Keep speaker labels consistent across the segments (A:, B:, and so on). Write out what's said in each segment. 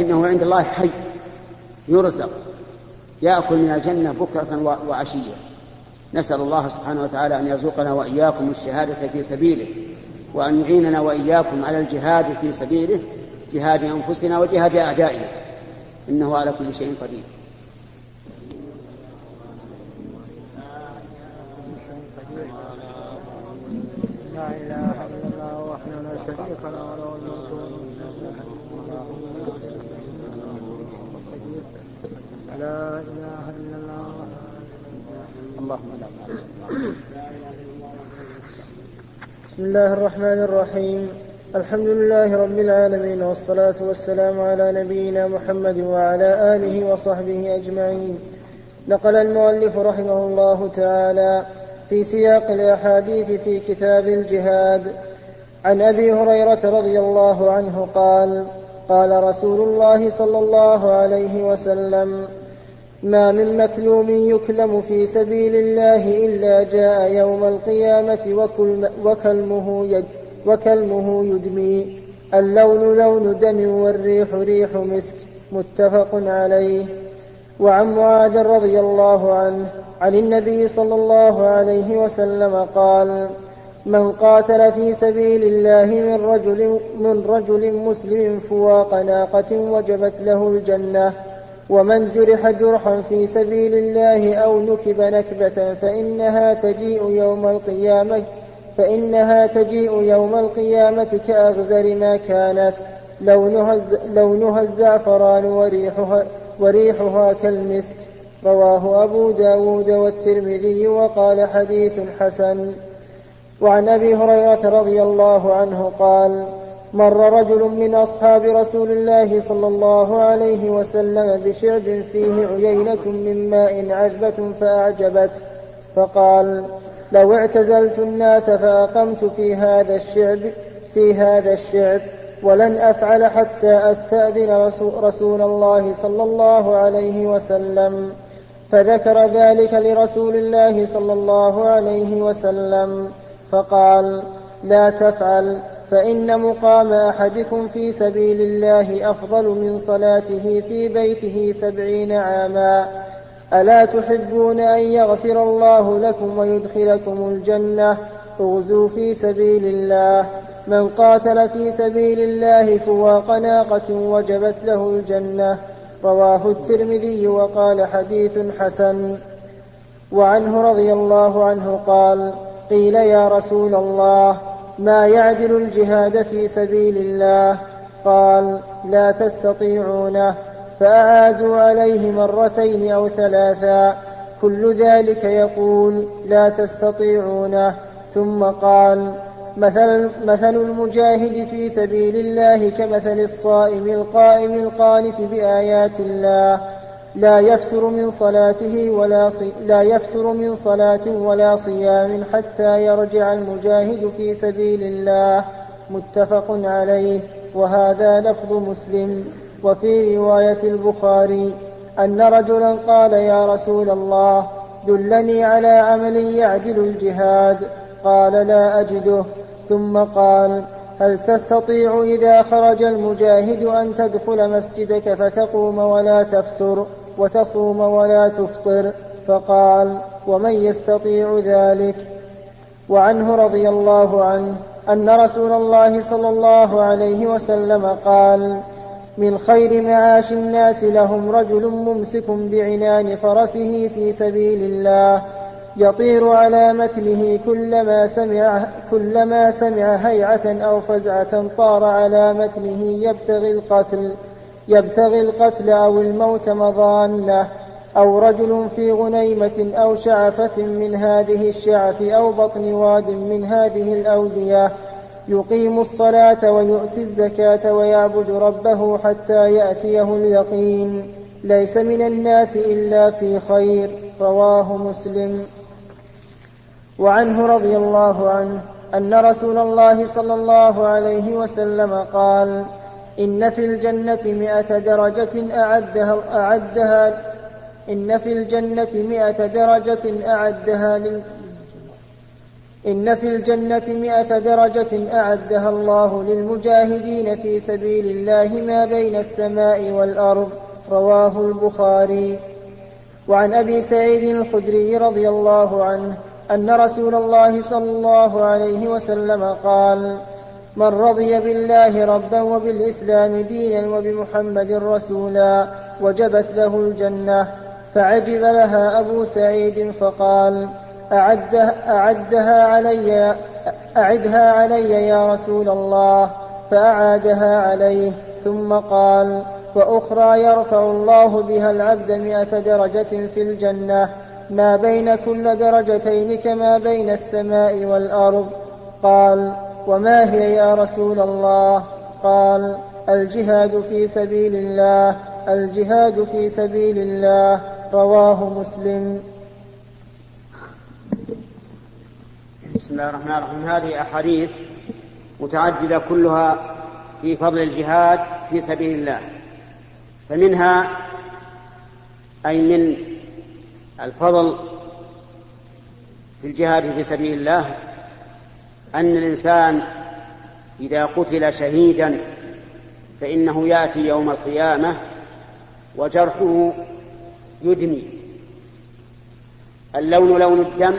A: إنه عند الله حي يرزق يأكل من الجنة بكرة وعشية. نسأل الله سبحانه وتعالى أن يرزقنا وإياكم الشهادة في سبيله وأن يعيننا وإياكم على الجهاد في سبيله جهاد أنفسنا وجهاد أعدائنا. إنه على كل شيء قدير. لا إله إلا الله وحده لا شريك له وله الملك لا إله إلا الله اللهم لا بسم الله الرحمن الرحيم. الحمد لله رب العالمين والصلاة والسلام على نبينا محمد وعلى آله وصحبه أجمعين. نقل المؤلف رحمه الله تعالى في سياق الأحاديث في كتاب الجهاد. عن أبي هريرة رضي الله عنه قال قال رسول الله صلى الله عليه وسلم ما من مكلوم يكلم في سبيل الله إلا جاء يوم القيامة وكلمه, وكلمه يدمي. اللون لون دم والريح ريح مسك متفق عليه. وعن معاذ رضي الله عنه عن النبي صلى الله عليه وسلم قال من قاتل في سبيل الله من رجل من رجل مسلم فواق ناقة وجبت له الجنة ومن جرح جرحا في سبيل الله أو نكب نكبة فإنها تجيء يوم القيامة فإنها تجيء يوم القيامة كأغزر ما كانت. لونها, لونها الزعفران وريحها, وريحها كالمسك. رواه أبو داود والترمذي وقال حديث حسن. وعن أبي هريرة رضي الله عنه قال مر رجل من أصحاب رسول الله صلى الله عليه وسلم بشعب فيه عيينة من ماء عذبة فأعجبته فقال لو اعتزلت الناس فأقمت في هذا الشعب في هذا الشعب ولن أفعل حتى أستأذن رسول الله صلى الله عليه وسلم. فذكر ذلك لرسول الله صلى الله عليه وسلم فقال لا تفعل. فإن مقام أحدكم في سبيل الله أفضل من صلاته في بيته سبعين عاما. ألا تحبون أن يغفر الله لكم ويدخلكم الجنة؟ اغزوا في سبيل الله. من قاتل في سبيل الله فواق ناقة وجبت له الجنة. رواه الترمذي وقال حديث حسن. وعنه رضي الله عنه قال قيل يا رسول الله ما يعدل الجهاد في سبيل الله. قال لا تستطيعونه فأعادوا عليه مرتين أو ثلاثا. كل ذلك يقول لا تستطيعونه ثم قال مثل, مثل المجاهد في سبيل الله كمثل الصائم القائم القانت بآيات الله. لا يفتر من صلاته ولا صي... لا يفتر من صلاة ولا صيام حتى يرجع المجاهد في سبيل الله. متفق عليه. وهذا لفظ مسلم. وفي رواية البخاري أن رجلا قال يا رسول الله دلني على عمل يعدل الجهاد. قال لا أجده. ثم قال هل تستطيع إذا خرج المجاهد أن تدخل مسجدك فتقوم ولا تفتر؟ وتصوم ولا تفطر. فقال ومن يستطيع ذلك؟ وعنه رضي الله عنه أن رسول الله صلى الله عليه وسلم قال من خير معاش الناس لهم رجل ممسك بعنان فرسه في سبيل الله يطير على متنه كلما سمع كلما سمع هيعة أو فزعة طار على متنه يبتغي القتل يبتغي القتل أو الموت مظانة أو رجل في غنيمة أو شعفة من هذه الشعف أو بطن واد من هذه الأودية يقيم الصلاة ويؤتي الزكاة ويعبد ربه حتى يأتيه اليقين. ليس من الناس إلا في خير رواه مسلم. وعنه رضي الله عنه أن رسول الله صلى الله عليه وسلم قال إن في الجنة مئة درجة أعدها, أعدها إن في الجنة مئة درجة أعدها إن في الجنة مئة درجة أعدها الله للمجاهدين في سبيل الله ما بين السماء والأرض رواه البخاري. وعن أبي سعيد الخدري رضي الله عنه أن رسول الله صلى الله عليه وسلم قال من رضي بالله ربا وبالإسلام دينا وبمحمد رسولا وجبت له الجنة فعجب لها أبو سعيد فقال أعدها, علي أعدها علي يا رسول الله فأعادها عليه ثم قال وأخرى يرفع الله بها العبد مئة درجة في الجنة ما بين كل درجتين كما بين السماء والأرض. قال وما هي يا رسول الله؟ قال الجهاد في سبيل الله الجهاد في سبيل الله. رواه مسلم.
B: بسم الله الرحمن الرحيم. هذه أحاديث متعددة كلها في فضل الجهاد في سبيل الله. فمنها أي من الفضل في الجهاد في سبيل الله أن الإنسان إذا قتل شهيدا فإنه يأتي يوم القيامة وجرحه يدمي. اللون لون الدم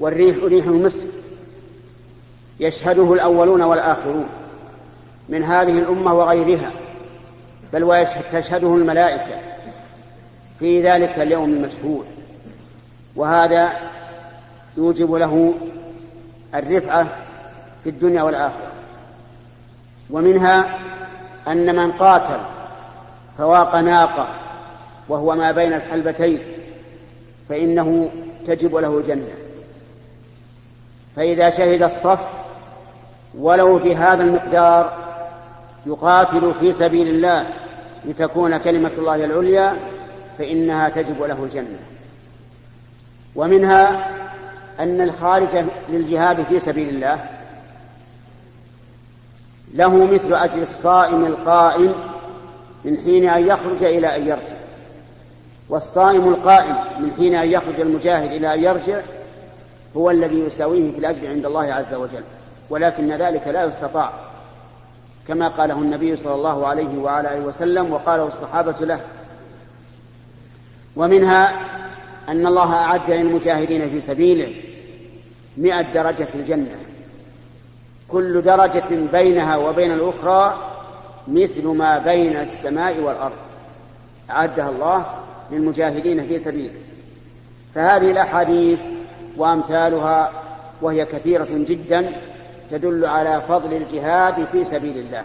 B: والريح ريح المسك يشهده الأولون والآخرون من هذه الأمة وغيرها بل وتشهده الملائكة في ذلك اليوم المشهود وهذا يوجب له الرفعة في الدنيا والآخرة. ومنها أن من قاتل فواق ناقة وهو ما بين الحلبتين فإنه تجب له الجنة. فإذا شهد الصف ولو بهذا المقدار يقاتل في سبيل الله لتكون كلمة الله العليا فإنها تجب له الجنة. ومنها أن الخارج للجهاد في سبيل الله له مثل أجر الصائم القائم من حين أن يخرج إلى أن يرجع. والصائم القائم من حين أن يخرج المجاهد إلى أن يرجع هو الذي يساويه في الأجر عند الله عز وجل ولكن ذلك لا يستطاع. كما قاله النبي صلى الله عليه وعلى آله وسلم وقاله الصحابة له. ومنها أن الله أعد للمجاهدين في سبيله مئة درجة في الجنة. كل درجة بينها وبين الأخرى مثل ما بين السماء والأرض. أعدها الله للمجاهدين في سبيله فهذه الأحاديث وأمثالها وهي كثيرة جدا تدل على فضل الجهاد في سبيل الله.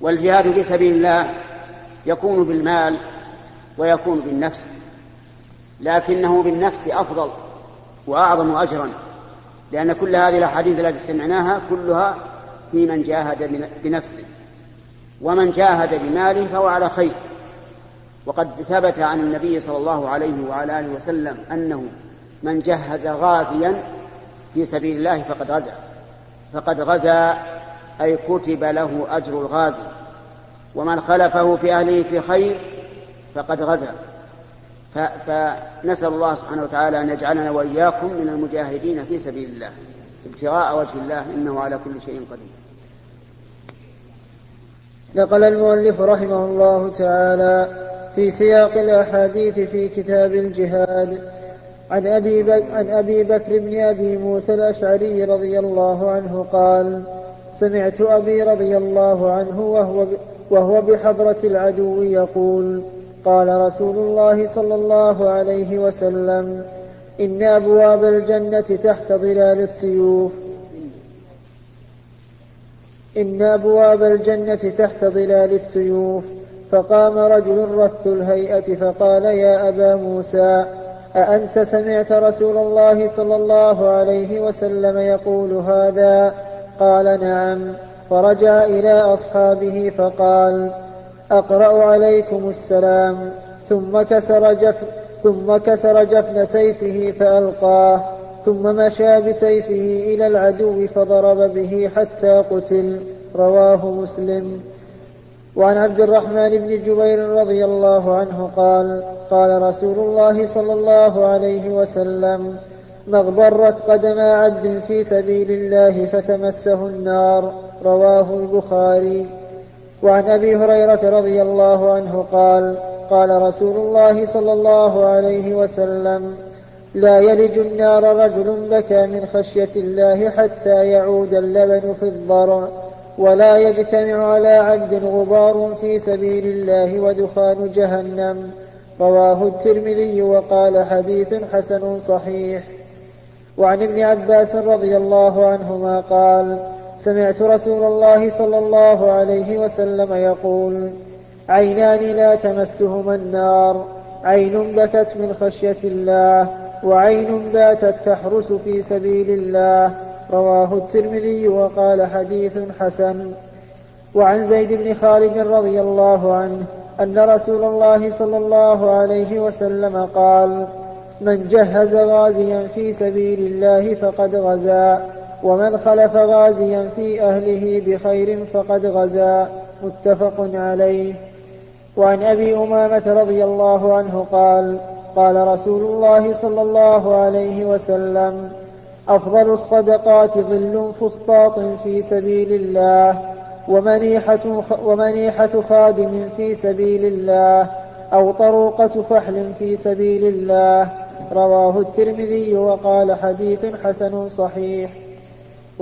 B: والجهاد في سبيل الله يكون بالمال ويكون بالنفس لكنه بالنفس أفضل. وأعظم أجرا لأن كل هذه الأحاديث التي سمعناها كلها في من جاهد بنفسه. ومن جاهد بماله فهو على خير. وقد ثبت عن النبي صلى الله عليه وعلى آله وسلم أنه من جهز غازيا في سبيل الله فقد غزا. فقد غزا أي كتب له أجر الغازي. ومن خلفه في أهله في خير فقد غزا. فنسأل الله سبحانه وتعالى أن يجعلنا وإياكم من المجاهدين في سبيل الله. ابتغاء وجه الله إنه على كل شيء قدير.
A: نقل المؤلف رحمه الله تعالى في سياق الأحاديث في كتاب الجهاد عن أبي, عن أبي بكر بن أبي موسى الأشعري رضي الله عنه قال سمعت أبي رضي الله عنه وهو, وهو بحضرة العدو يقول قال رسول الله صلى الله عليه وسلم إن أبواب الجنة تحت ظلال السيوف. إن أبواب الجنة تحت ظلال السيوف. فقام رجل رث الهيئة فقال يا أبا موسى أأنت سمعت رسول الله صلى الله عليه وسلم يقول هذا؟ قال نعم. فرجع إلى أصحابه فقال أقرأ عليكم السلام. ثم كسر جفن ثم كسر جفن سيفه فألقاه. ثم مشى بسيفه إلى العدو فضرب به حتى قتل. رواه مسلم. وعن عبد الرحمن بن جبير رضي الله عنه قال قال رسول الله صلى الله عليه وسلم ما اغبرت قدم عبد في سبيل الله فتمسه النار. رواه البخاري. وعن أبي هريرة رضي الله عنه قال قال رسول الله صلى الله عليه وسلم لا يلج النار رجل بكى من خشية الله حتى يعود اللبن في الضرع ولا يجتمع على عبد غبار في سبيل الله ودخان جهنم رواه الترمذي وقال حديث حسن صحيح. وعن ابن عباس رضي الله عنهما قال سمعت رسول الله صلى الله عليه وسلم يقول عينان لا تمسهما النار عين بكت من خشية الله وعين باتت تحرس في سبيل الله رواه الترمذي وقال حديث حسن. وعن زيد بن خالد رضي الله عنه أن رسول الله صلى الله عليه وسلم قال من جهز غازيا في سبيل الله فقد غزا. ومن خلف غازيا في أهله بخير فقد غزا. متفق عليه. وعن أبي أمامة رضي الله عنه قال قال رسول الله صلى الله عليه وسلم أفضل الصدقات ظل فسطاط في سبيل الله ومنيحة, ومنيحة خادم في سبيل الله أو طروقة فحل في سبيل الله. رواه الترمذي وقال حديث حسن صحيح.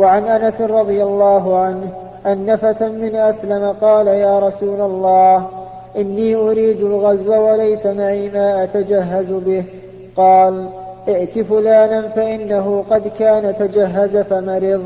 A: وعن أنس رضي الله عنه أن فتى من أسلم قال يا رسول الله إني أريد الغزو وليس معي ما أتجهز به. قال ائت فلانا فإنه قد كان تجهز فمرض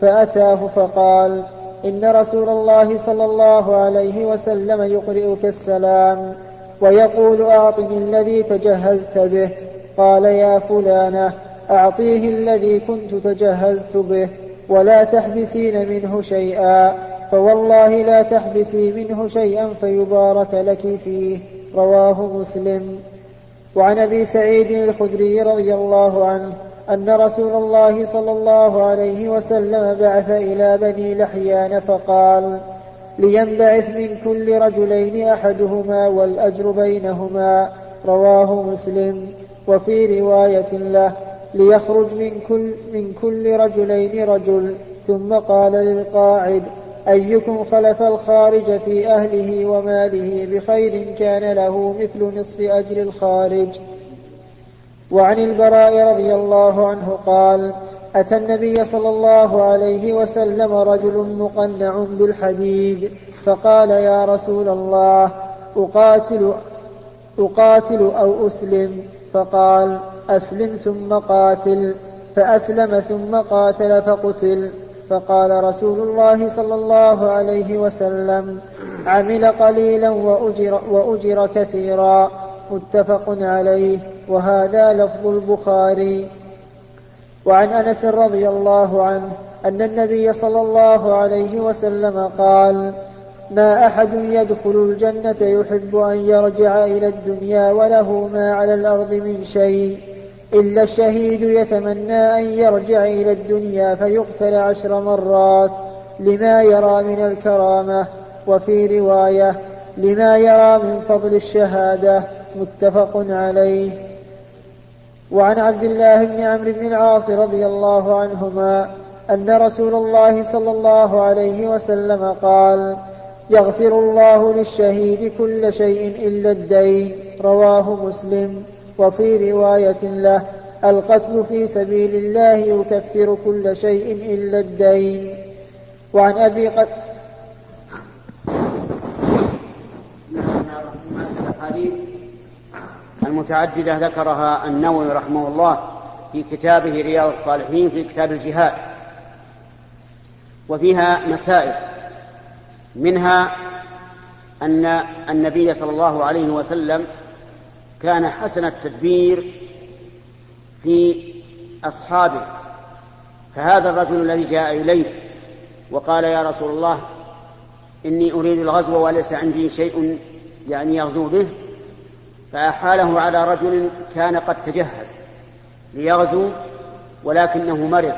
A: فأتاه فقال إن رسول الله صلى الله عليه وسلم يقرئك السلام ويقول أعطني الذي تجهزت به. قال يا فلانة أعطيه الذي كنت تجهزت به. ولا تحبسين منه شيئا فوالله لا تحبسي منه شيئا فيبارك لك فيه رواه مسلم. وعن أبي سعيد الخدري رضي الله عنه أن رسول الله صلى الله عليه وسلم بعث إلى بني لحيان فقال لينبعث من كل رجلين أحدهما والأجر بينهما رواه مسلم. وفي رواية له ليخرج من كل من كل رجلين رجل. ثم قال للقاعد أيكم خلف الخارج في أهله وماله بخير كان له مثل نصف أجر الخارج. وعن البراء رضي الله عنه قال أتى النبي صلى الله عليه وسلم رجل مقنع بالحديد فقال يا رسول الله أقاتل أقاتل أو أسلم؟ فقال أسلم ثم قاتل فأسلم ثم قاتل فقتل. فقال رسول الله صلى الله عليه وسلم عمل قليلا وأجر, وأجر كثيرا. متفق عليه. وهذا لفظ البخاري. وعن أنس رضي الله عنه أن النبي صلى الله عليه وسلم قال ما أحد يدخل الجنة يحب أن يرجع إلى الدنيا وله ما على الأرض من شيء. إلا الشهيد يتمنى أن يرجع إلى الدنيا فيقتل عشر مرات لما يرى من الكرامة وفي رواية لما يرى من فضل الشهادة متفق عليه. وعن عبد الله بن عمرو بن العاص رضي الله عنهما أن رسول الله صلى الله عليه وسلم قال يغفر الله للشهيد كل شيء إلا الدين رواه مسلم. وفي رواية له القتل في سبيل الله يكفر كل شيء إلا الدين. وعن أبي قد
B: المتعددة ذكرها النووي رحمه الله في كتابه رياض الصالحين في كتاب الجهاد. وفيها مسائل منها أن النبي صلى الله عليه وسلم كان حسن التدبير في أصحابه. فهذا الرجل الذي جاء إليه وقال يا رسول الله إني أريد الغزو وليس عندي شيء يعني يغزو به. فأحاله على رجل كان قد تجهز ليغزو ولكنه مرض.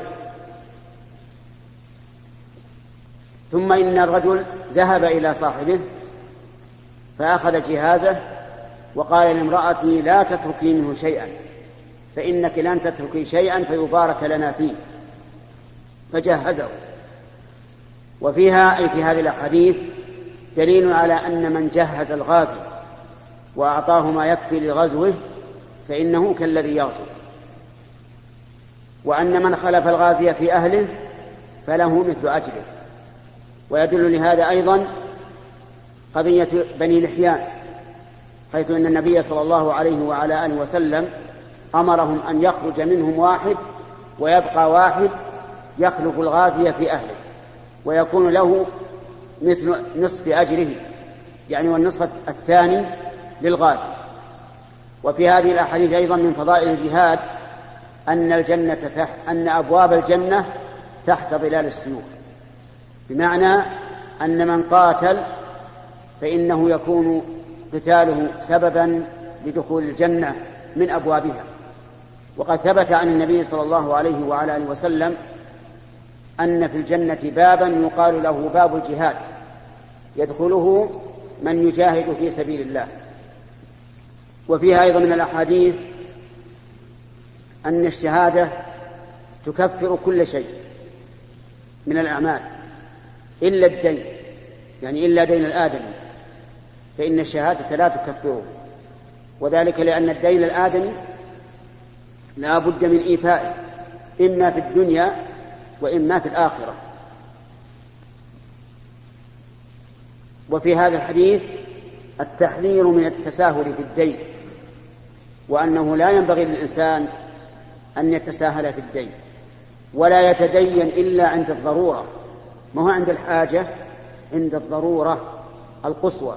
B: ثم إن الرجل ذهب إلى صاحبه فأخذ جهازه وقال لامرأتي لا تتركي منه شيئا فإنك لن تتركي شيئا فيبارك لنا فيه. فجهزه. وفيها أي في هذه الأحاديث دليل على أن من جهز الغازي وأعطاه ما يكفي لغزوه فإنه كالذي يغزو. وأن من خلف الغازي في أهله فله مثل أجره ويدل لهذا أيضا قضية بني لحيان. حيث أن النبي صلى الله عليه وعلى آله وسلم أمرهم أن يخرج منهم واحد ويبقى واحد يخلف الغازي في أهله ويكون له مثل نصف أجره يعني والنصف الثاني للغازي. وفي هذه الأحاديث أيضا من فضائل الجهاد أن الجنة تحت أن أبواب الجنة تحت ظلال السيوف. بمعنى أن من قاتل فإنه يكون قتاله سببا لدخول الجنة من أبوابها. وقد ثبت عن النبي صلى الله عليه وعلى آله وسلم أن في الجنة بابا يقال له باب الجهاد يدخله من يجاهد في سبيل الله. وفيها أيضا من الأحاديث أن الشهادة تكفر كل شيء من الأعمال إلا الدين يعني إلا دين الآدمي. فإن الشهادة لا تكفره وذلك لأن الدين الآدمي لا بد من إيفائه إما في الدنيا وإما في الآخرة. وفي هذا الحديث التحذير من التساهل في الدين وأنه لا ينبغي للإنسان أن يتساهل في الدين ولا يتدين إلا عند الضرورة. ما هو عند الحاجة؟ عند الضرورة القصوى.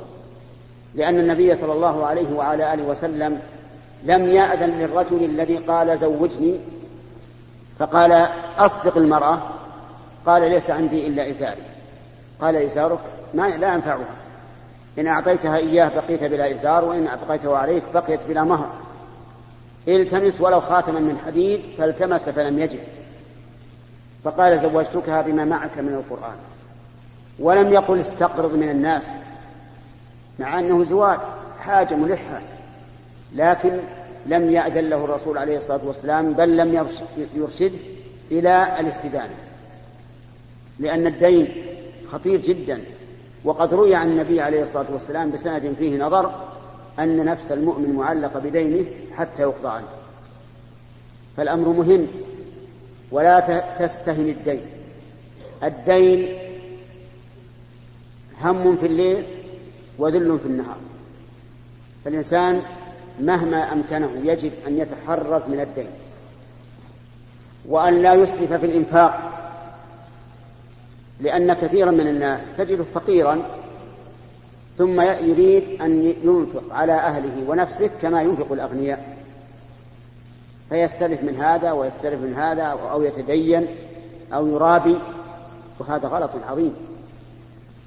B: لأن النبي صلى الله عليه وعلى آله وسلم لم يأذن للرجل الذي قال زوجني فقال أصدق المرأة قال ليس عندي إلا إزاري. قال إزارك ما لا ينفعها إن أعطيتها إياه بقيت بلا إزار وإن أبقيته عليك بقيت بلا مهر. التمس ولو خاتما من حديد فالتمس فلم يجد. فقال زوجتكها بما معك من القرآن. ولم يقل استقرض من الناس. مع أنه زواج حاجة ملحة. لكن لم يأذن له الرسول عليه الصلاة والسلام بل لم يرشده إلى الاستدانة. لأن الدين خطير جدا. وقد روي عن النبي عليه الصلاة والسلام بسند فيه نظر أن نفس المؤمن معلقة بدينه حتى يقضى عنه فالأمر مهم. ولا تستهن الدين. الدين هم في الليل وذل في النهار. فالإنسان مهما أمكنه يجب أن يتحرز من الدين وأن لا يسرف في الإنفاق لأن كثيرا من الناس تجده فقيرا ثم يريد أن ينفق على أهله ونفسه كما ينفق الأغنياء. فيستلف من هذا ويستلف من هذا أو يتدين أو يرابي وهذا غلط عظيم.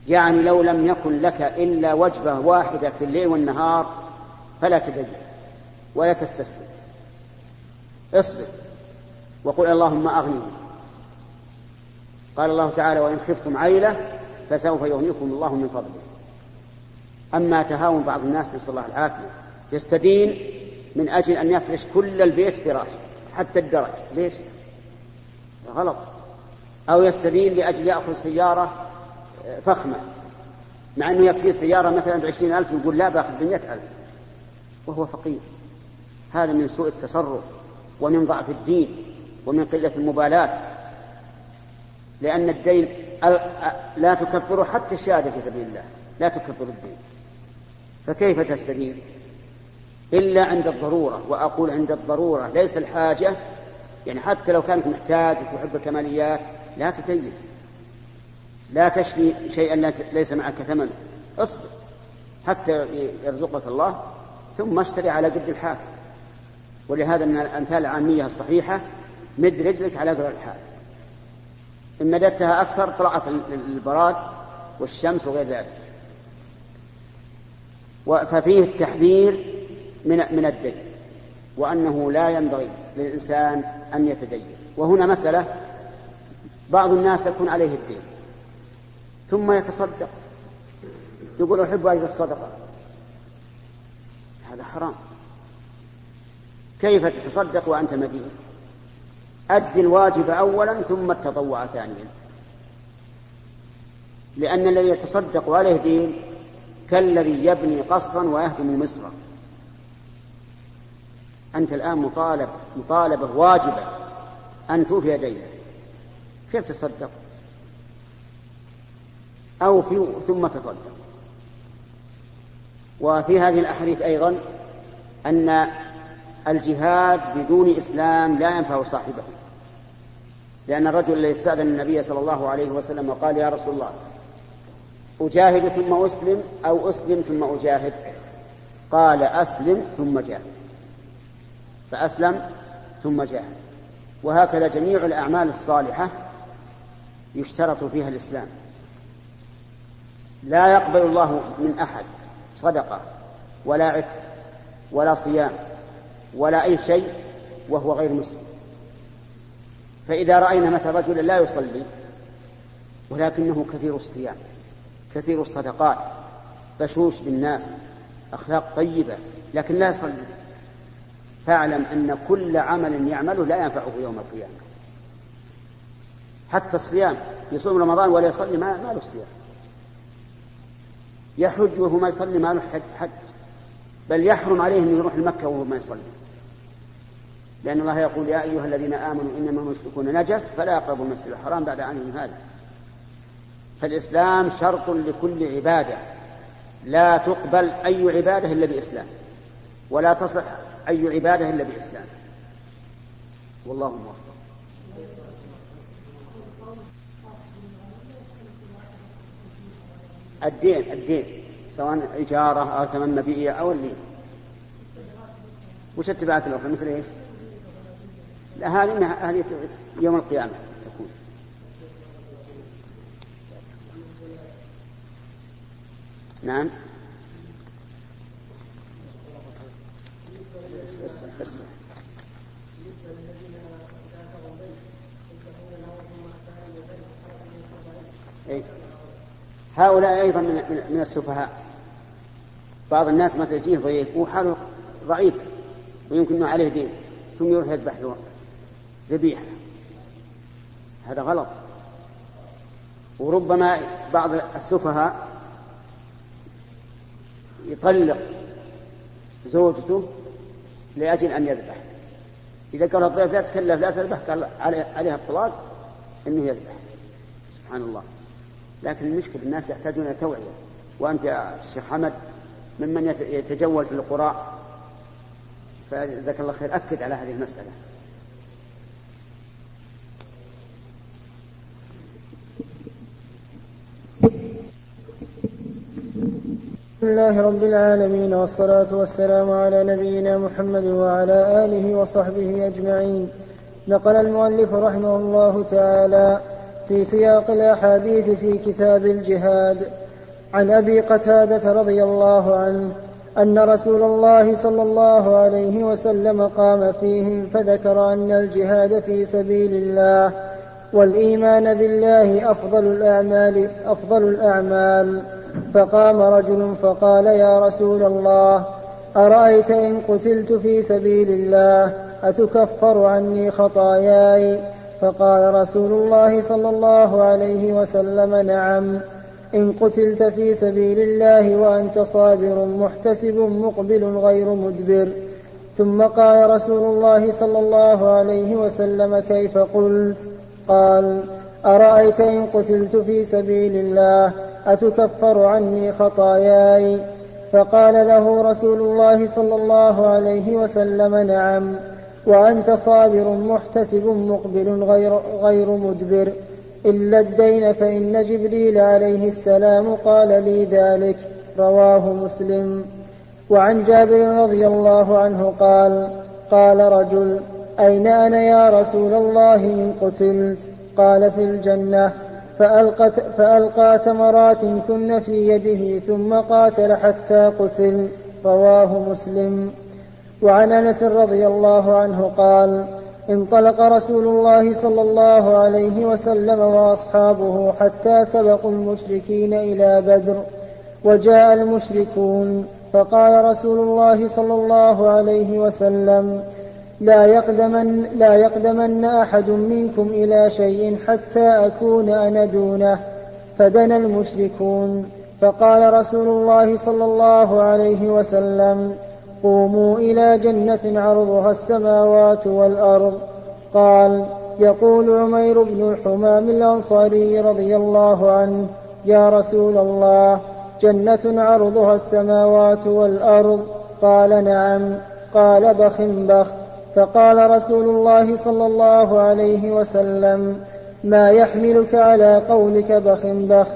B: يعني لو لم يكن لك إلا وجبة واحدة في الليل والنهار فلا تدين ولا تستسلم. اصبر وقل اللهم أغنني قال الله تعالى وإن خفتم عيلة فسوف يغنيكم الله من فضله. أما تهاون بعض الناس نسأل الله العافية يستدين من أجل أن يفرش كل البيت فراش حتى الدرج. ليش؟ غلط. أو يستدين لأجل يأخذ سيارة فخمة. مع أنه يكفي سيارة مثلا بعشرين ألف يقول لا بأخذ بمئة ألف. وهو فقير. هذا من سوء التصرف ومن ضعف الدين ومن قلة المبالاة لأن الدين لا تكفره حتى الشهادة في سبيل الله. لا تكفر الدين. فكيف تستدين؟ إلا عند الضرورة. وأقول عند الضرورة. ليس الحاجة. يعني حتى لو كانت محتاج وتحب الكماليات لا تتيب لا تشري شيئا ليس معك ثمن. اصبر حتى يرزقك الله ثم اشتري على قد الحال ولهذا من الأمثال العامية الصحيحة مد رجلك على قدر الحال إن مددتها أكثر طلعت البراد والشمس وغير ذلك. ففيه التحذير من من الدين وأنه لا ينبغي للإنسان أن يتدين. وهنا مسألة بعض الناس يكون عليه الدين. ثم يتصدق. يقول أحب أجر الصدقة هذا حرام. كيف تتصدق وأنت مدين؟ أد الواجب أولا ثم التطوع ثانيا. لأن الذي يتصدق وعليه دين كالذي يبني قصرا ويهدم مصرا. أنت الآن مطالب مطالبة واجبة أن توفي دينك. كيف تصدق؟ أو في ثم تصدق. وفي هذه الأحاديث أيضا أن الجهاد بدون إسلام لا ينفع صاحبه. لأن الرجل الذي استأذن النبي صلى الله عليه وسلم وقال يا رسول الله أجاهد ثم أسلم أو أسلم ثم أجاهد؟ قال أسلم ثم جاهد. فأسلم ثم جاهد. وهكذا جميع الأعمال الصالحة يشترط فيها الإسلام. لا يقبل الله من أحد صدقة ولا عتق ولا صيام ولا أي شيء وهو غير مسلم. فإذا رأينا مثل رجلا لا يصلي ولكنه كثير الصيام كثير الصدقات بشوش بالناس أخلاق طيبة لكن لا يصلي فاعلم أن كل عمل يعمله لا ينفعه يوم القيامة. حتى الصيام يصوم رمضان ولا يصلي ما, ما له صيام. يحج وهو ما يصلي ما له حج, حج. بل يحرم عليه أن يروح لمكة وهو ما يصلي. لأن الله يقول يا أيها الذين آمنوا إنما المشركون نجس فلا يقربوا المسجد الحرام بعد عامهم هذا. فالإسلام شرط لكل عبادة. لا تقبل أي عبادة إلا بإسلام. ولا تصح أي عبادة إلا بإسلام. والله موفق. الدين الدين. سواء إجارة أو ثمن مبيع أو اللي. وش التبعات الأخرى؟ مثل إيش؟ لا هذه هذه يوم القيامة تكون. نعم. إيه؟ هؤلاء أيضا من, من السفهاء. بعض الناس مثلا يجيه ضيف وحاله ضعيف ويمكن أنه عليه دين ثم يروح يذبح له ذبيحة. هذا غلط. وربما بعض السفهاء يطلق زوجته لأجل أن يذبح. إذا قال الضيف لا تكلف لا تذبح قال عليها الطلاق أنه يذبح. سبحان الله. لكن المشكلة الناس يحتاجون إلى توعية. وأنت يا شيخ حمد ممن يتجول في القرى فجزاك الله خير. أكد على هذه المسألة.
A: بسم الله رب العالمين والصلاة والسلام على نبينا محمد وعلى آله وصحبه أجمعين. نقل المؤلف رحمه الله تعالى في سياق الأحاديث في كتاب الجهاد عن أبي قتادة رضي الله عنه أن رسول الله صلى الله عليه وسلم قام فيهم فذكر أن الجهاد في سبيل الله والإيمان بالله أفضل الأعمال أفضل الأعمال. فقام رجل فقال يا رسول الله أرأيت إن قتلت في سبيل الله؟ أتكفر عني خطاياي؟ فقال رسول الله صلى الله عليه وسلم نعم إن قتلت في سبيل الله وأنت صابر محتسب مقبل غير مدبر. ثم قال رسول الله صلى الله عليه وسلم كيف قلت؟ قال أرأيت إن قتلت في سبيل الله أتكفر عني خطاياي؟ فقال له رسول الله صلى الله عليه وسلم نعم. وأنت صابر محتسب مقبل غير, غير مدبر. إلا الدين فإن جبريل عليه السلام قال لي ذلك. رواه مسلم. وعن جابر رضي الله عنه قال قال رجل أين أنا يا رسول الله إن قتلت؟ قال في الجنة. فألقت فألقى تمرات كن في يده ثم قاتل حتى قتل. رواه مسلم. وعن انس رضي الله عنه قال انطلق رسول الله صلى الله عليه وسلم واصحابه حتى سبقوا المشركين إلى بدر وجاء المشركون فقال رسول الله صلى الله عليه وسلم لا يقدمن, لا يقدمن أحد منكم إلى شيء حتى أكون أنا دونه فدنا المشركون. فقال رسول الله صلى الله عليه وسلم قوموا إلى جنة عرضها السماوات والأرض. قال يقول عمير بن الحمام الأنصاري رضي الله عنه يا رسول الله جنة عرضها السماوات والأرض؟ قال نعم. قال بخ بخ. فقال رسول الله صلى الله عليه وسلم ما يحملك على قولك بخ بخ.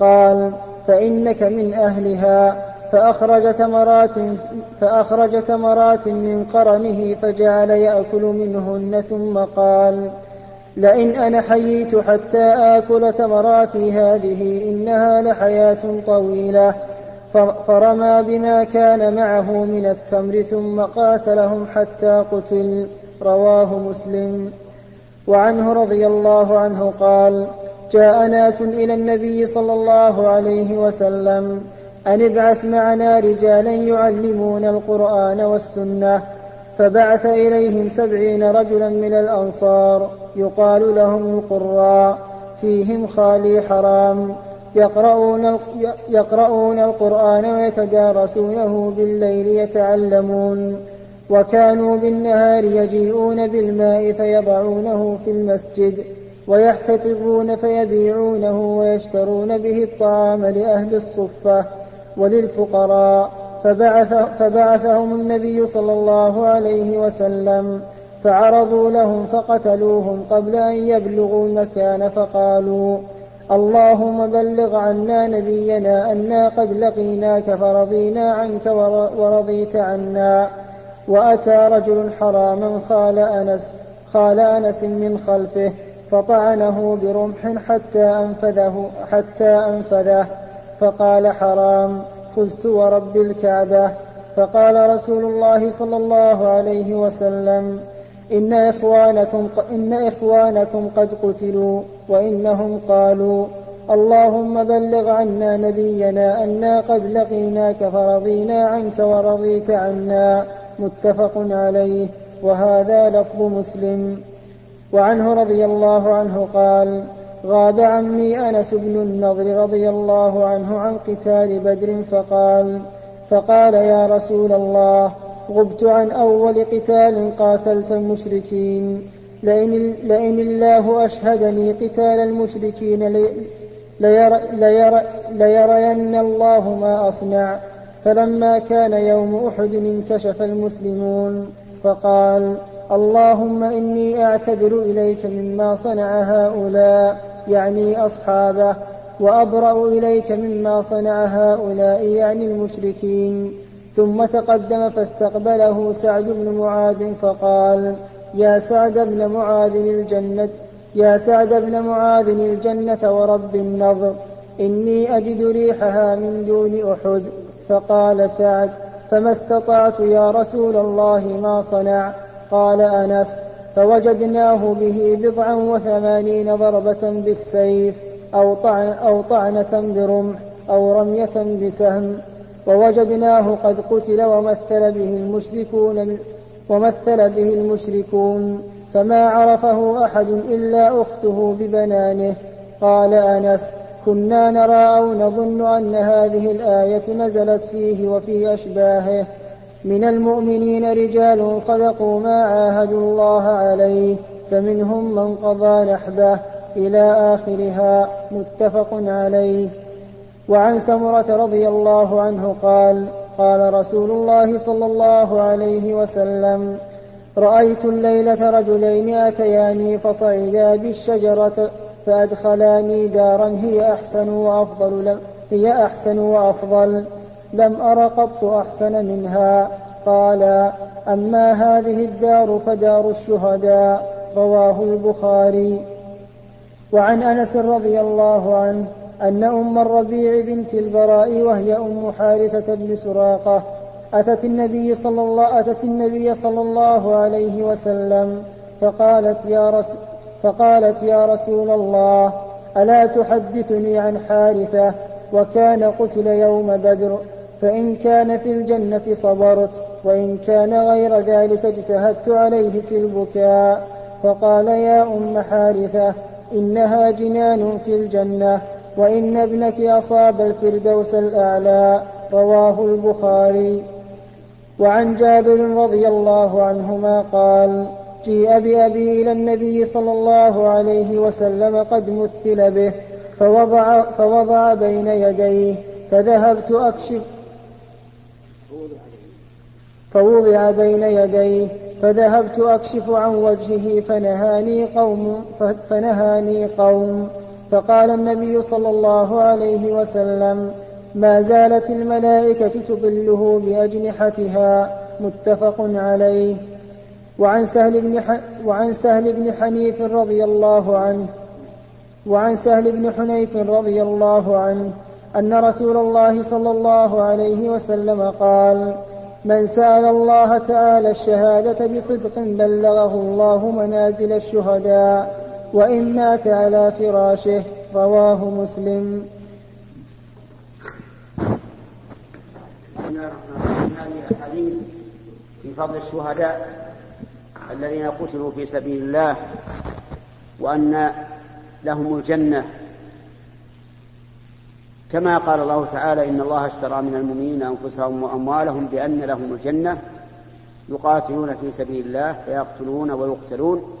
A: قال فإنك من أهلها. فأخرج تمرات فأخرج تمرات من قرنه فجعل يأكل منهن ثم قال لئن أنا حييت حتى آكل تمراتي هذه إنها لحياة طويلة. فرمى بما كان معه من التمر ثم قاتلهم حتى قتل. رواه مسلم. وعنه رضي الله عنه قال جاء ناس إلى النبي صلى الله عليه وسلم أن ابعث معنا رجالا يعلمون القرآن والسنة فبعث إليهم سبعين رجلا من الأنصار يقال لهم القراء فيهم خالي حرام. يقرؤون, يقرؤون القرآن ويتدارسونه بالليل يتعلمون. وكانوا بالنهار يجيئون بالماء فيضعونه في المسجد ويحتطبون فيبيعونه ويشترون به الطعام لأهل الصفة. وللفقراء فبعث فبعثهم النبي صلى الله عليه وسلم فعرضوا لهم فقتلوهم قبل أن يبلغوا المكان فقالوا اللهم بلغ عنا نبينا أنا قد لقيناك فرضينا عنك ورضيت عنا. وأتى رجل حراما خال أنس خال أنس من خلفه فطعنه برمح حتى أنفذه حتى أنفذه. فقال حرام فزت ورب الكعبة. فقال رسول الله صلى الله عليه وسلم إن إخوانكم, إن إخوانكم قد قتلوا وإنهم قالوا اللهم بلغ عنا نبينا أنا قد لقيناك فرضينا عنك ورضيت عنا. متفق عليه. وهذا لفظ مسلم. وعنه رضي الله عنه قال غاب عمي أنس بن النضر رضي الله عنه عن قتال بدر فقال فقال يا رسول الله غبت عن أول قتال قاتلت المشركين. لئن, لئن الله أشهدني قتال المشركين لير لير ليرين الله ما أصنع. فلما كان يوم أحد انكشف المسلمون فقال اللهم إني أعتذر إليك مما صنع هؤلاء. يعني أصحابه وأبرأ إليك مما صنع هؤلاء يعني المشركين. ثم تقدم فاستقبله سعد بن معاذ فقال يا سعد بن معاذ الجنة يا سعد بن معاذ الجنة ورب النظر إني أجد ريحها من دون أحد. فقال سعد فما استطعت يا رسول الله ما صنع؟ قال أنس فوجدناه به بضعا وثمانين ضربة بالسيف أو, طعن أو طعنة برمح أو رمية بسهم. ووجدناه قد قتل ومثل به المشركون ومثل به المشركون. فما عرفه أحد إلا أخته ببنانه. قال أنس كنا نرى أو نظن أن هذه الآية نزلت فيه وفي أشباهه. من المؤمنين رجال صدقوا ما عاهدوا الله عليه فمنهم من قضى نحبه إلى آخرها متفق عليه. وعن سمرة رضي الله عنه قال قال رسول الله صلى الله عليه وسلم رأيت الليلة رجلين أتياني فصعدا بالشجرة فأدخلاني دارا هي أحسن وأفضل هي أحسن وأفضل. لم أر قط أحسن منها. قال أما هذه الدار فدار الشهداء رواه البخاري. وعن أنس رضي الله عنه أن أم الربيع بنت البراء وهي أم حارثة بن سراقة أتت النبي صلى الله أتت النبي صلى الله عليه وسلم فقالت يا رسول فقالت يا رسول الله ألا تحدثني عن حارثة وكان قتل يوم بدر؟ فإن كان في الجنة صبرت وإن كان غير ذلك اجتهدت عليه في البكاء فقال يا أم حارثة إنها جنان في الجنة وإن ابنك أصاب الفردوس الأعلى رواه البخاري. وعن جابر رضي الله عنهما قال جيء بأبي إلى النبي صلى الله عليه وسلم قد مثل به فوضع, فوضع بين يديه فذهبت أكشف فوضع بين يديه فذهبت أكشف عن وجهه فنهاني قوم فنهاني قوم. فقال النبي صلى الله عليه وسلم ما زالت الملائكة تظله بأجنحتها. متفق عليه. وعن سهل بن وعن سهل بن حنيف رضي الله عنه. وعن سهل بن حنيف رضي الله عنه. أن رسول الله صلى الله عليه وسلم قال من سأل الله تعالى الشهادة بصدق بلغه الله منازل الشهداء وإن مات على فراشه رواه مسلم.
B: الحديث في فضل الشهداء الذين قتلوا في سبيل الله وأن لهم الجنة كما قال الله تعالى إن الله اشترى من المؤمنين أنفسهم وأموالهم بأن لهم الجنة يقاتلون في سبيل الله فيقتلون ويقتلون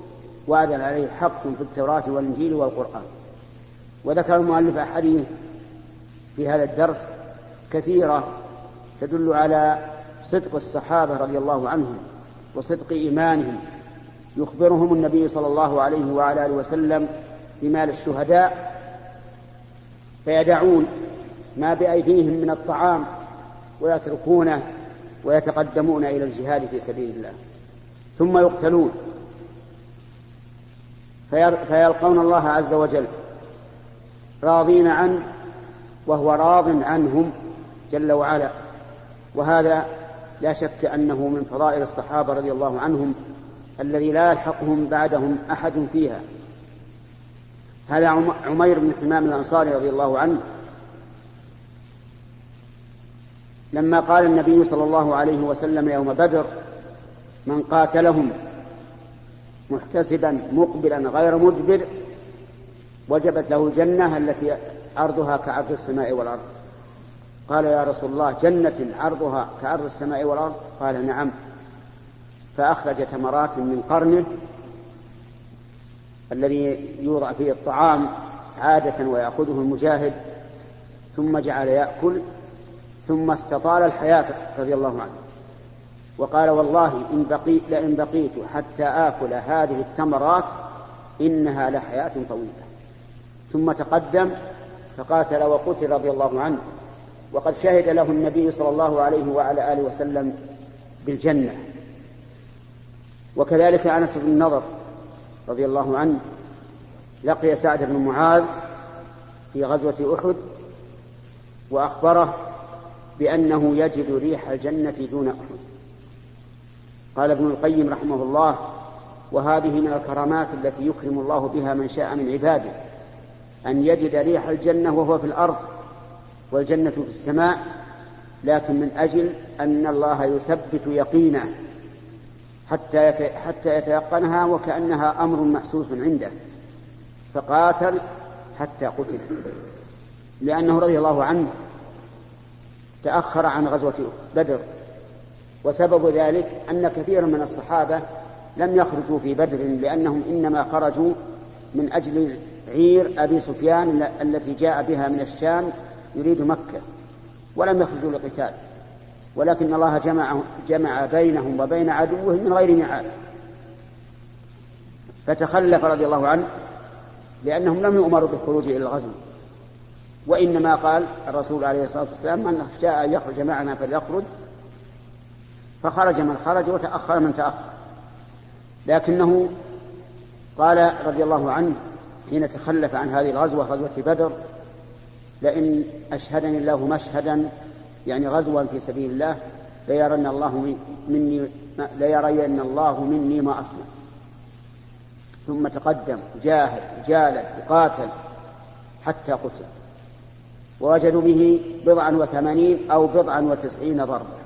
B: وعدا عليه حق في التوراة والإنجيل والقرآن. وذكر المؤلف أحاديث في هذا الدرس كثيرة تدل على صدق الصحابة رضي الله عنهم وصدق إيمانهم. يخبرهم النبي صلى الله عليه وعلى آله وسلم بمال الشهداء فيدعون ما بأيديهم من الطعام ويتركونه ويتقدمون إلى الجهاد في سبيل الله. ثم يقتلون. فيلقون الله عز وجل راضين عنه وهو راض عنهم جل وعلا. وهذا لا شك أنه من فضائل الصحابة رضي الله عنهم الذي لا يلحقهم بعدهم أحد فيها. هذا عمير بن حمام الأنصاري رضي الله عنه لما قال النبي صلى الله عليه وسلم يوم بدر من قاتلهم محتسبا مقبلا غير مدبر وجبت له الجنة التي عرضها كعرض السماء والأرض. قال يا رسول الله جنة عرضها كعرض السماء والأرض؟ قال نعم. فأخرج تمرات من قرنه الذي يوضع فيه الطعام عادة ويأخذه المجاهد ثم جعل يأكل ثم استطال الحياة رضي الله عنه. وقال والله إن بقي لئن بقيت حتى آكل هذه التمرات إنها لحياة طويلة. ثم تقدم فقاتل وقتل رضي الله عنه. وقد شهد له النبي صلى الله عليه وعلى آله وسلم بالجنة. وكذلك أنس بن النضر رضي الله عنه لقي سعد بن معاذ في غزوة أحد وأخبره بأنه يجد ريح الجنة دون أحد. قال ابن القيم رحمه الله وهذه من الكرامات التي يكرم الله بها من شاء من عباده أن يجد ريح الجنة وهو في الأرض والجنة في السماء لكن من أجل أن الله يثبت يقينه حتى حتى يتيقنها وكأنها أمر محسوس عنده فقاتل حتى قتل لأنه رضي الله عنه تأخر عن غزوة بدر. وسبب ذلك أن كثيرا من الصحابة لم يخرجوا في بدر لأنهم إنما خرجوا من أجل عير أبي سفيان التي جاء بها من الشام يريد مكة ولم يخرجوا للقتال ولكن الله جمع جمع بينهم وبين عدوهم من غير ميعاد. فتخلف رضي الله عنه لأنهم لم يؤمروا بالخروج إلى الغزو. وإنما قال الرسول عليه الصلاة والسلام من شاء أن يخرج معنا فليخرج. فخرج من خرج وتأخر من تأخر. لكنه قال رضي الله عنه حين تخلف عن هذه الغزوة غزوة بدر لئن أشهدني الله مشهدا يعني غزوا في سبيل الله ليرن الله مني ليرين الله مني ما أصنع. ثم تقدم جاهد جالد قاتل حتى قتل. ووجدوا به بضعا وثمانين أو بضعا وتسعين ضربة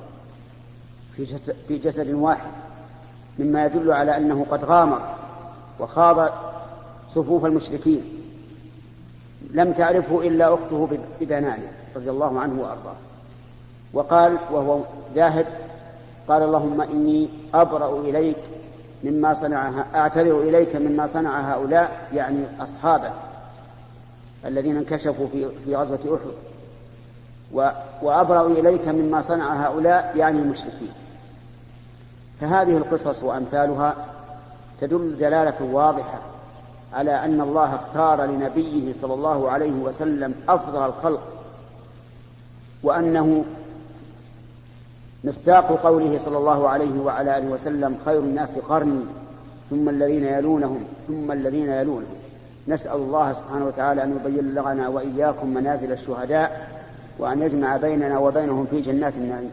B: في جسد واحد مما يدل على أنه قد غامر وخاض صفوف المشركين. لم تعرفه إلا أخته بدنانه رضي الله عنه وأرضاه. وقال وهو ذاهب قال اللهم إني أبرأ إليك مما صنع أعتذر إليك مما صنع هؤلاء يعني أصحابه الذين انكشفوا في في غزوة أحد. وأبرأ إليك مما صنع هؤلاء يعني المشركين. فهذه القصص وأمثالها تدل دلالة واضحة على أن الله اختار لنبيه صلى الله عليه وسلم أفضل الخلق وأنه مصداق قوله صلى الله عليه وعلى آله وسلم خير الناس قرني ثم الذين يلونهم ثم الذين يلونهم. نسأل الله سبحانه وتعالى أن يبين لنا وإياكم منازل الشهداء وأن يجمع بيننا وبينهم في جنات النعيم.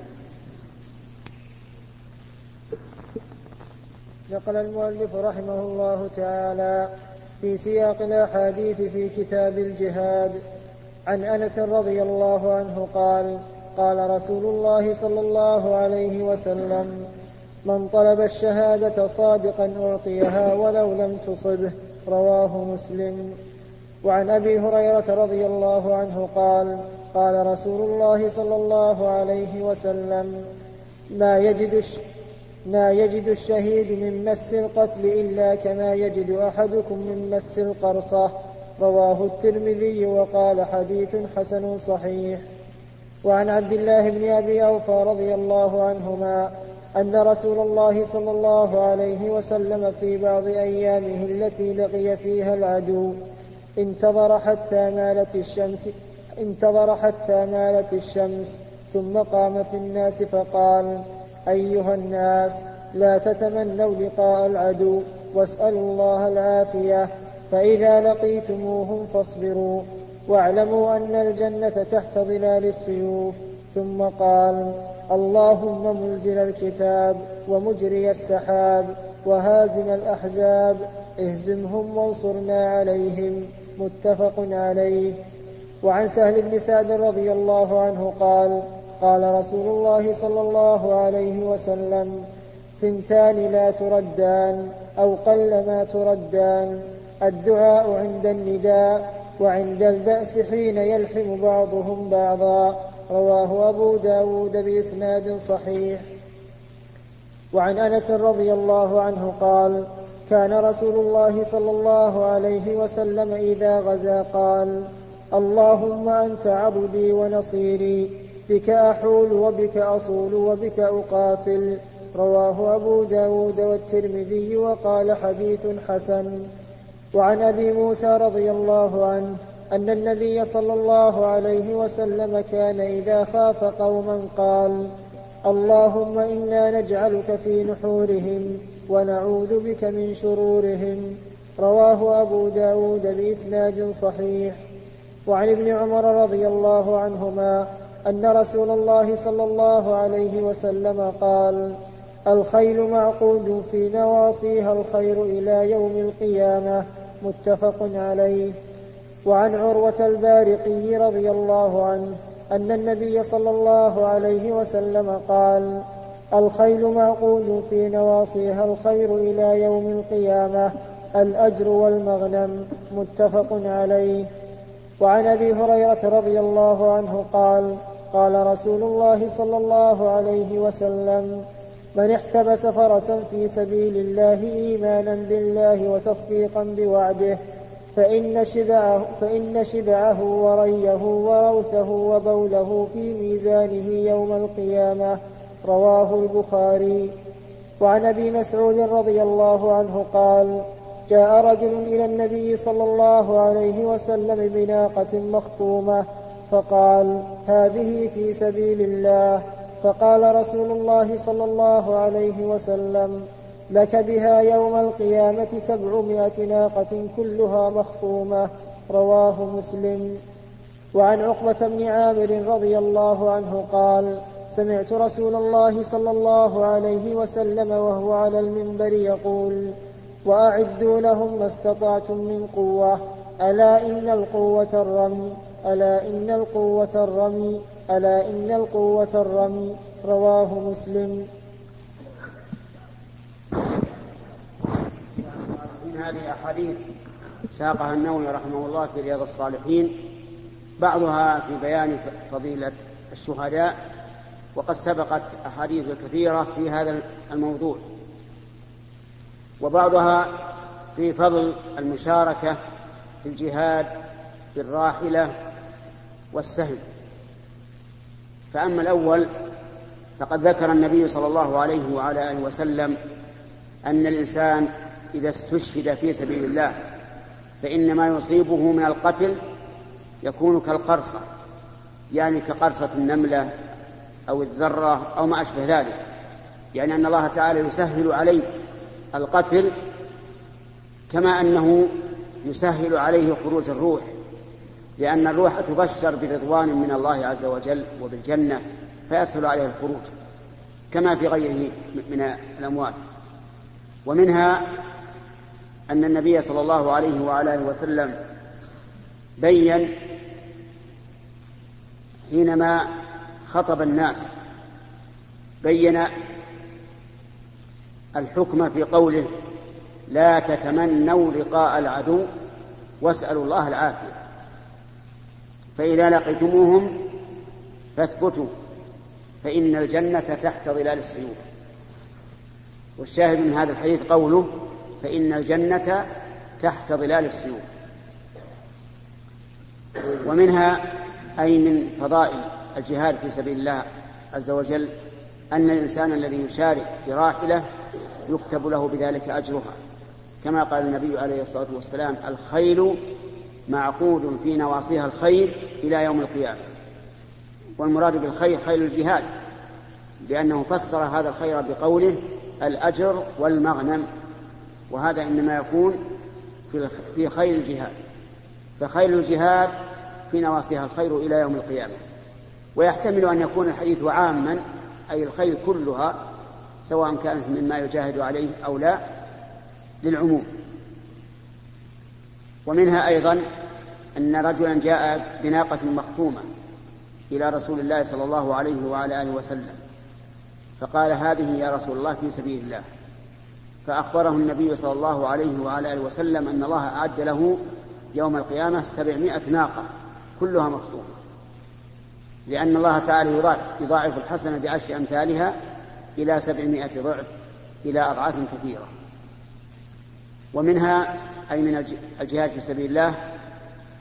A: نقل المؤلف رحمه الله تعالى في سياق الأحاديث في كتاب الجهاد عن أنس رضي الله عنه قال قال رسول الله صلى الله عليه وسلم من طلب الشهادة صادقا أعطيها ولو لم تصبه. رواه مسلم. وعن أبي هريرة رضي الله عنه قال قال رسول الله صلى الله عليه وسلم ما يجد ما يجد الشهيد من مس القتل إلا كما يجد أحدكم من مس القرصة رواه الترمذي وقال حديث حسن صحيح وعن عبد الله بن أبي أوفى رضي الله عنهما أن رسول الله صلى الله عليه وسلم في بعض أيامه التي لقي فيها العدو انتظر حتى مالت الشمس انتظر حتى مالت الشمس ثم قام في الناس فقال أيها الناس لا تتمنوا لقاء العدو واسألوا الله العافية فإذا لقيتموهم فاصبروا واعلموا أن الجنة تحت ظلال السيوف. ثم قال اللهم منزل الكتاب ومجري السحاب وهازم الأحزاب اهزمهم وانصرنا عليهم متفق عليه. وعن سهل بن سعد رضي الله عنه قال قال رسول الله صلى الله عليه وسلم ثنتان لا تردان أو قل ما تردان. الدعاء عند النداء وعند البأس حين يلحم بعضهم بعضا. رواه أبو داود بإسناد صحيح. وعن أنس رضي الله عنه قال كان رسول الله صلى الله عليه وسلم إذا غزا قال اللهم أنت عبدي ونصيري بك أحول وبك أصول وبك أقاتل. رواه أبو داود والترمذي وقال حديث حسن. وعن أبي موسى رضي الله عنه أن النبي صلى الله عليه وسلم كان إذا خاف قوما قال اللهم إنا نجعلك في نحورهم ونعوذ بك من شرورهم. رواه أبو داود بإسناد صحيح. وعن ابن عمر رضي الله عنهما أن رسول الله صلى الله عليه وسلم قال الخيل معقود في نواصيها الخير إلى يوم القيامة متفق عليه. وعن عروة البارقي رضي الله عنه أن النبي صلى الله عليه وسلم قال الخيل معقود في نواصيها الخير إلى يوم القيامة الأجر والمغنم متفق عليه. وعن أبي هريرة رضي الله عنه قال قال رسول الله صلى الله عليه وسلم من احتبس فرسا في سبيل الله إيمانا بالله وتصديقا بوعده فإن شبعه, فإن شبعه وريه وروثه وبوله في ميزانه يوم القيامة رواه البخاري. وعن أبي مسعود رضي الله عنه قال جاء رجل إلى النبي صلى الله عليه وسلم بناقة مخطومة فقال هذه في سبيل الله. فقال رسول الله صلى الله عليه وسلم لك بها يوم القيامة سبعمائة ناقة كلها مخطومة رواه مسلم. وعن عقبة بن عامر رضي الله عنه قال سمعت رسول الله صلى الله عليه وسلم وهو على المنبر يقول وأعدوا لهم ما استطعتم من قوة ألا إن القوة الرمي ألا إن القوة الرمي ألا إن القوة الرمي. رواه مسلم.
B: هذه أحاديث ساقها النووي رحمه الله في رياض الصالحين بعضها في بيان فضيلة الشهداء وقد سبقت أحاديث كثيرة في هذا الموضوع. وبعضها في فضل المشاركة في الجهاد بالراحلة والسهم فأما الأول فقد ذكر النبي صلى الله عليه وعلى آله وسلم أن الإنسان إذا استشهد في سبيل الله فإن ما يصيبه من القتل يكون كالقرصة يعني كقرصة النملة أو الذرة أو ما أشبه ذلك يعني أن الله تعالى يسهل عليه القتل كما أنه يسهل عليه خروج الروح لأن الروح تبشر برضوان من الله عز وجل وبالجنة فيسهل عليه الخروج كما في غيره من الأموات. ومنها أن النبي صلى الله عليه وعلى آله وسلم بين حينما خطب الناس بين الحكم في قوله لا تتمنوا لقاء العدو واسألوا الله العافية فإذا لقيتموهم فاثبتوا فإن الجنة تحت ظلال السيوف. والشاهد من هذا الحديث قوله فإن الجنة تحت ظلال السيوف. ومنها أي من فضائل الجهاد في سبيل الله عز وجل أن الإنسان الذي يشارك في راحلة يكتب له بذلك أجرها. كما قال النبي عليه الصلاة والسلام الخيل معقود في نواصيها الخير إلى يوم القيامة. والمراد بالخير خير الجهاد لأنه فسر هذا الخير بقوله الأجر والمغنم. وهذا إنما يكون في خير الجهاد. فخير الجهاد في نواصيها الخير إلى يوم القيامة. ويحتمل أن يكون الحديث عاما أي الخير كلها سواء كانت مما يجاهد عليه أو لا للعموم. ومنها أيضا أن رجلا جاء بناقة مختومة إلى رسول الله صلى الله عليه وعلى آله وسلم فقال هذه يا رسول الله في سبيل الله. فأخبره النبي صلى الله عليه وعلى آله وسلم أن الله أعد له يوم القيامة سبعمائة ناقة كلها مخطومة لأن الله تعالى يضاعف, يضاعف الحسنة بعشر أمثالها إلى سبعمائة ضعف إلى أضعاف كثيرة. ومنها أي من الجهاد في سبيل الله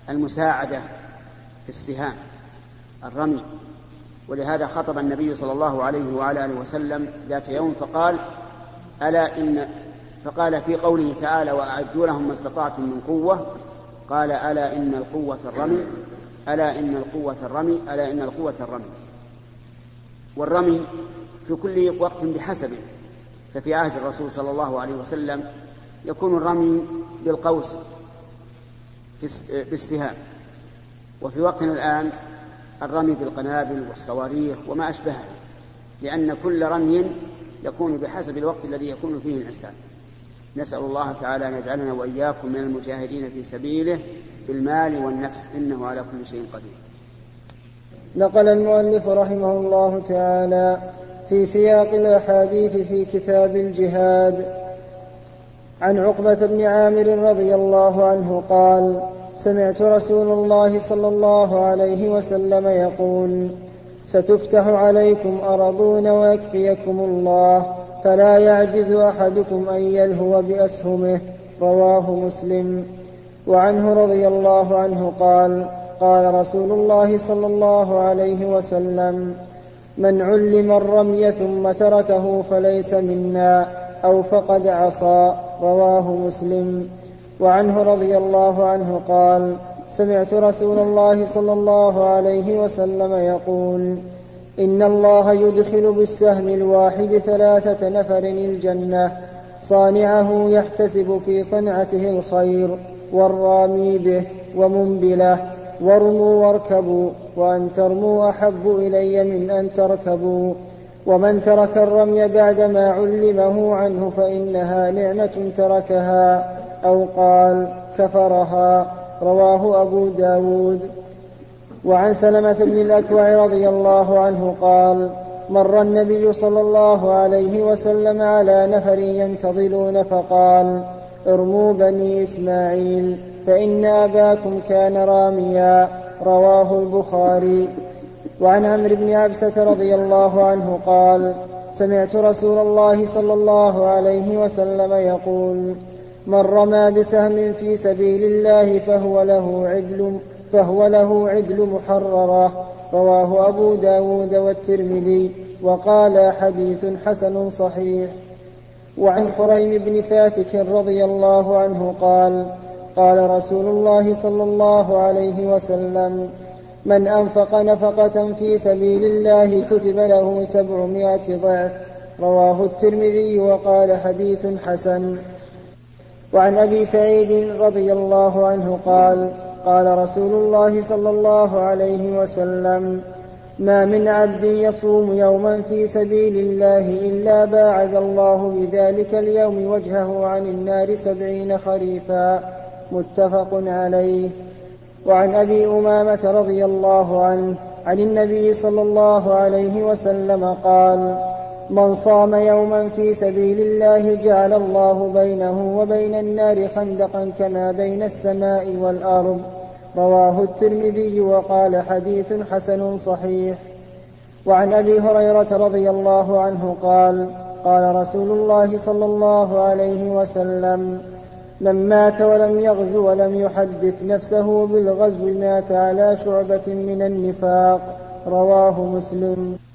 B: المساعدة في السهام الرمي. ولهذا خطب النبي صلى الله عليه وعلى آله وسلم ذات يوم فقال ألا إن فقال في قوله تعالى وأعدوا لهم ما استطعتم من قوة قال ألا إن القوة الرمي ألا إن القوة الرمي ألا إن القوة الرمي والرمي في كل وقت بحسبه ففي عهد الرسول صلى الله عليه وسلم يكون الرمي بالقوس بالسهام وفي وقتنا الآن الرمي بالقنابل والصواريخ وما أشبهها لأن كل رمي يكون بحسب الوقت الذي يكون فيه الإنسان. نسأل الله تعالى أن يجعلنا وإياكم من المجاهدين في سبيله بالمال والنفس إنه على كل شيء قدير.
A: نقل المؤلف رحمه الله تعالى في سياق الأحاديث في كتاب الجهاد. عن عقبة بن عامر رضي الله عنه قال سمعت رسول الله صلى الله عليه وسلم يقول ستفتح عليكم أرضون ويكفيكم الله فلا يعجز أحدكم أن يلهو بأسهمه رواه مسلم. وعنه رضي الله عنه قال قال رسول الله صلى الله عليه وسلم من علم الرمي ثم تركه فليس منا أو فقد عصى. رواه مسلم. وعنه رضي الله عنه قال سمعت رسول الله صلى الله عليه وسلم يقول إن الله يدخل بالسهم الواحد ثلاثة نفر الجنة صانعه يحتسب في صنعته الخير والرامي به ومنبله وارموا واركبوا وأن ترموا أحب إلي من أن تركبوا ومن ترك الرمي بعدما علمه عنه فإنها نعمة تركها أو قال كفرها. رواه أبو داود. وعن سلمة بن الأكوع رضي الله عنه قال مر النبي صلى الله عليه وسلم على نفر ينتظرون فقال ارموا بني إسماعيل فإن أباكم كان راميا. رواه البخاري. وعن عمرو بن عبسة رضي الله عنه قال سمعت رسول الله صلى الله عليه وسلم يقول من رمى بسهم في سبيل الله فهو له عدل فهو له عدل محررة. رواه أبو داود والترمذي وقال حديث حسن صحيح. وعن خريم بن فاتك رضي الله عنه قال قال رسول الله صلى الله عليه وسلم من أنفق نفقة في سبيل الله كتب له سبعمائة ضعف رواه الترمذي وقال حديث حسن. وعن أبي سعيد رضي الله عنه قال قال رسول الله صلى الله عليه وسلم ما من عبد يصوم يوما في سبيل الله إلا باعد الله بذلك اليوم وجهه عن النار سبعين خريفا. متفق عليه. وعن أبي أمامة رضي الله عنه عن النبي صلى الله عليه وسلم قال من صام يوما في سبيل الله جعل الله بينه وبين النار خندقا كما بين السماء والأرض. رواه الترمذي وقال حديث حسن صحيح. وعن أبي هريرة رضي الله عنه قال قال رسول الله صلى الله عليه وسلم من مات ولم يغزو ولم يحدث نفسه بالغزو مات على شعبة من النفاق رواه مسلم.